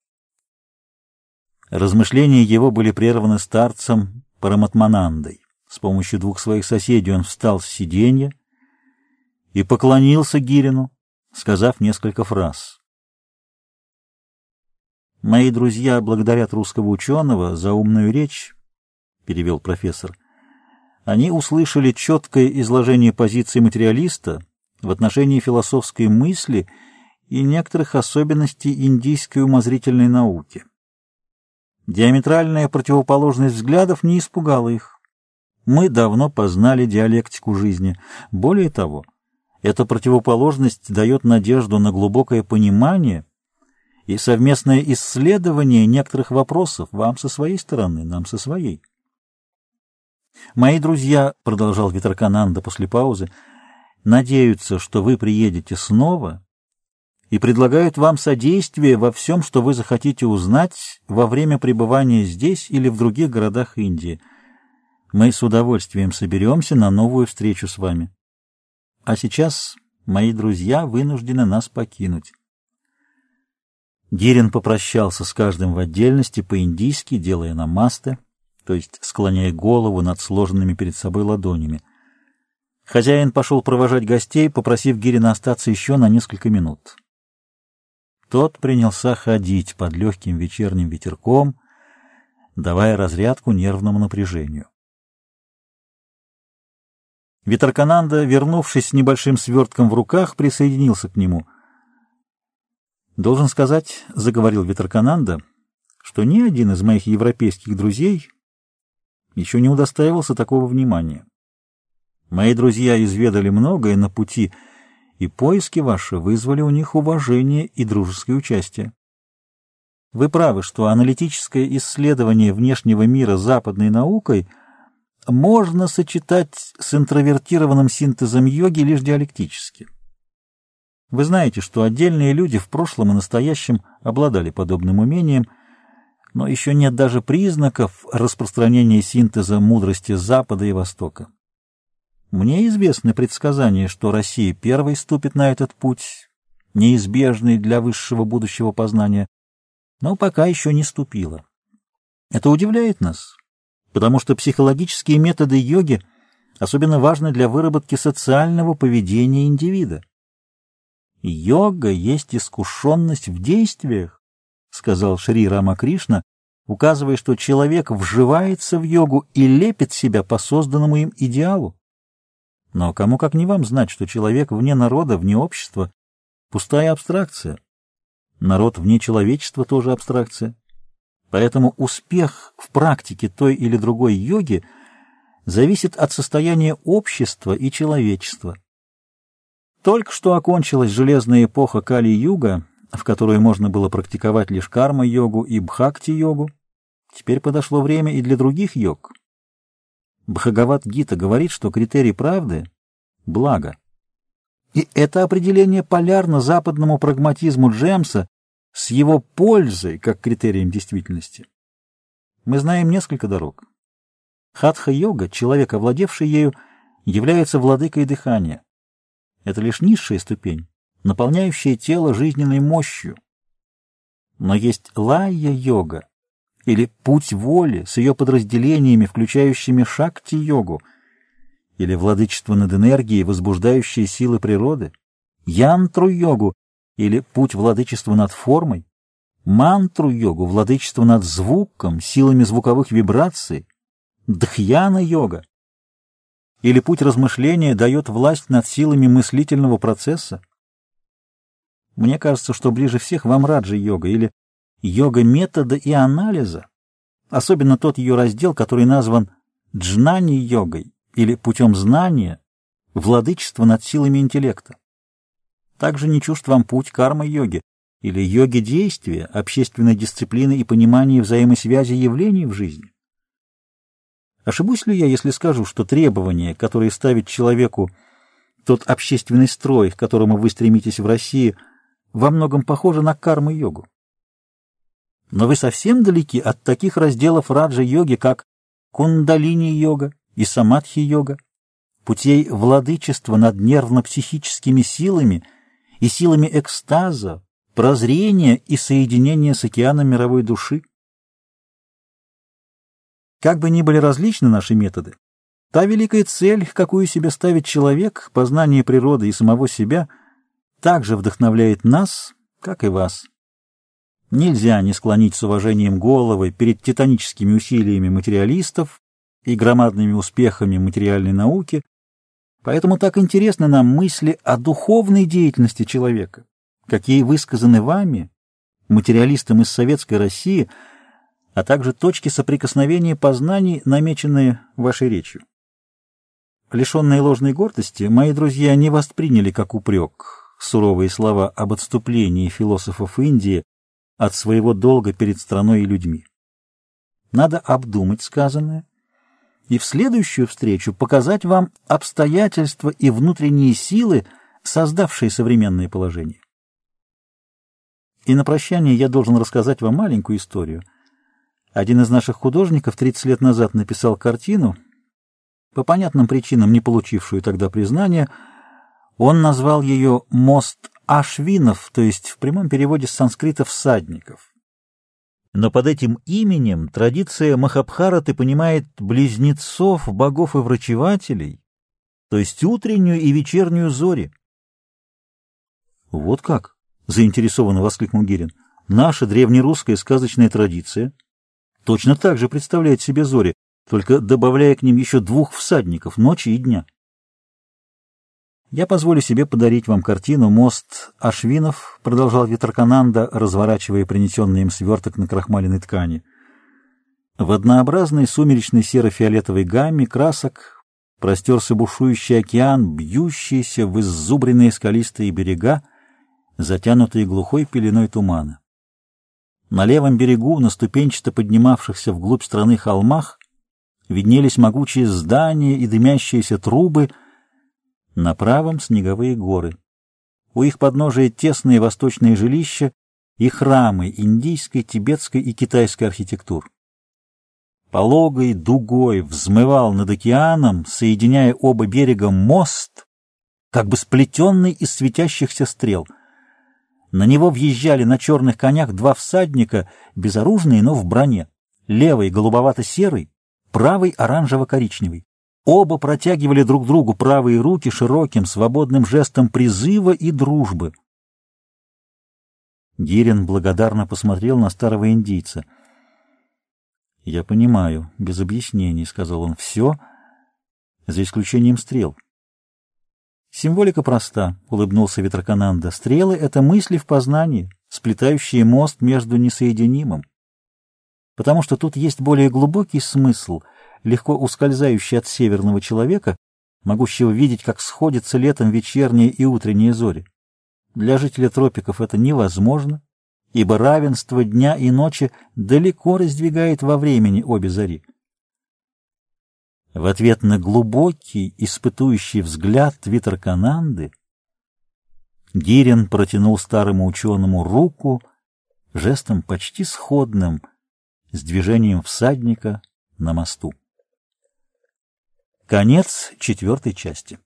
Размышления его были прерваны старцем Параматманандой. С помощью двух своих соседей он встал с сиденья и поклонился Гирину, сказав несколько фраз. «Мои друзья благодарят русского ученого за умную речь», — перевел профессор. «Они услышали четкое изложение позиции материалиста в отношении философской мысли и некоторых особенностей индийской умозрительной науки». Диаметральная противоположность взглядов не испугала их. Мы давно познали диалектику жизни. Более того, эта противоположность дает надежду на глубокое понимание и совместное исследование некоторых вопросов вам со своей стороны, нам со своей. «Мои друзья», — продолжал Витракананда после паузы, — «надеются, что вы приедете снова и предлагают вам содействие во всем, что вы захотите узнать во время пребывания здесь или в других городах Индии. Мы с удовольствием соберемся на новую встречу с вами. А сейчас мои друзья вынуждены нас покинуть. Гирин попрощался с каждым в отдельности по-индийски, делая намасте, то есть склоняя голову над сложенными перед собой ладонями. Хозяин пошел провожать гостей, попросив Гирина остаться еще на несколько минут. Тот принялся ходить под легким вечерним ветерком, давая разрядку нервному напряжению. Виtarкананда, вернувшись с небольшим свертком в руках, присоединился к нему. «Должен сказать, — заговорил Виtarкананда, — что ни один из моих европейских друзей еще не удостаивался такого внимания. Мои друзья изведали многое на пути — и поиски ваши вызвали у них уважение и дружеское участие. Вы правы, что аналитическое исследование внешнего мира западной наукой можно сочетать с интровертированным синтезом йоги лишь диалектически. Вы знаете, что отдельные люди в прошлом и настоящем обладали подобным умением, но еще нет даже признаков распространения синтеза мудрости Запада и Востока. Мне известны предсказания, что Россия первой ступит на этот путь, неизбежный для высшего будущего познания, но пока еще не ступила. Это удивляет нас, потому что психологические методы йоги особенно важно для выработки социального поведения индивида. Йога есть искушенность в действиях, сказал Шри Рамакришна, указывая, что человек вживается в йогу и лепит себя по созданному им идеалу. Но кому как не вам знать, что человек вне народа, вне общества — пустая абстракция. Народ вне человечества тоже абстракция. Поэтому успех в практике той или другой йоги зависит от состояния общества и человечества. Только что окончилась железная эпоха Кали-юга, в которую можно было практиковать лишь карма-йогу и бхакти-йогу. Теперь подошло время и для других йог. Бхагават Гита говорит, что критерий правды — благо. И это определение полярно западному прагматизму Джемса с его пользой как критерием действительности. Мы знаем несколько дорог. Хатха-йога, человек, овладевший ею, является владыкой дыхания. Это лишь низшая ступень, наполняющая тело жизненной мощью. Но есть лайя-йога, или путь воли с ее подразделениями, включающими шакти-йогу, или владычество над энергией, возбуждающие силы природы, янтру-йогу, или путь владычества над формой, мантру-йогу, владычество над звуком, силами звуковых вибраций, дхьяна-йога, или путь размышления дает власть над силами мыслительного процесса. Мне кажется, что ближе всех вам раджа-йога, или йога метода и анализа, особенно тот ее раздел, который назван джнани-йогой или путем знания, владычество над силами интеллекта. Также не чужд вам путь кармы-йоги или йоги действия, общественной дисциплины и понимания взаимосвязи явлений в жизни. Ошибусь ли я, если скажу, что требования, которые ставит человеку тот общественный строй, к которому вы стремитесь в России, во многом похожи на карму-йогу? Но вы совсем далеки от таких разделов раджа-йоги, как кундалини-йога и самадхи-йога, путей владычества над нервно-психическими силами и силами экстаза, прозрения и соединения с океаном мировой души. Как бы ни были различны наши методы, та великая цель, какую себе ставит человек, познание природы и самого себя, также вдохновляет нас, как и вас. Нельзя не склонить с уважением головы перед титаническими усилиями материалистов и громадными успехами материальной науки, поэтому так интересны нам мысли о духовной деятельности человека, какие высказаны вами, материалистам из Советской России, а также точки соприкосновения познаний, намеченные вашей речью. Лишенные ложной гордости, мои друзья не восприняли как упрек суровые слова об отступлении философов Индии от своего долга перед страной и людьми. Надо обдумать сказанное и в следующую встречу показать вам обстоятельства и внутренние силы, создавшие современное положение. И на прощание я должен рассказать вам маленькую историю. Один из наших художников 30 лет назад написал картину, по понятным причинам не получившую тогда признания, он назвал ее «Мост Ашвинов, то есть в прямом переводе с санскрита «всадников». Но под этим именем традиция Махабхараты понимает близнецов, богов и врачевателей, то есть утреннюю и вечернюю зори. «Вот как?» — заинтересованно воскликнул Гирин. «Наша древнерусская сказочная традиция точно так же представляет себе зори, только добавляя к ним еще двух всадников ночи и дня». «Я позволю себе подарить вам картину «Мост Ашвинов», — продолжал Витракананда, разворачивая принесенный им сверток на крахмаленной ткани. В однообразной сумеречной серо-фиолетовой гамме красок простерся бушующий океан, бьющийся в иззубренные скалистые берега, затянутые глухой пеленой тумана. На левом берегу, на ступенчато поднимавшихся вглубь страны холмах, виднелись могучие здания и дымящиеся трубы — на правом — снеговые горы. У их подножия тесные восточные жилища и храмы индийской, тибетской и китайской архитектур. Пологой дугой взмывал над океаном, соединяя оба берега мост, как бы сплетенный из светящихся стрел. На него въезжали на черных конях два всадника, безоружные, но в броне. Левый голубовато-серый, правый оранжево-коричневый. Оба протягивали друг другу правые руки широким, свободным жестом призыва и дружбы. Гирин благодарно посмотрел на старого индийца. «Я понимаю, без объяснений», — сказал он, — «все, за исключением стрел». «Символика проста», — улыбнулся Ветрокананда. «Стрелы — это мысли в познании, сплетающие мост между несоединимым. Потому что тут есть более глубокий смысл — легко ускользающий от северного человека, могущего видеть, как сходятся летом вечерние и утренние зори. Для жителя тропиков это невозможно, ибо равенство дня и ночи далеко раздвигает во времени обе зари. В ответ на глубокий, испытующий взгляд Витеркананды Гирин протянул старому ученому руку жестом почти сходным с движением всадника на мосту. Конец четвертой части.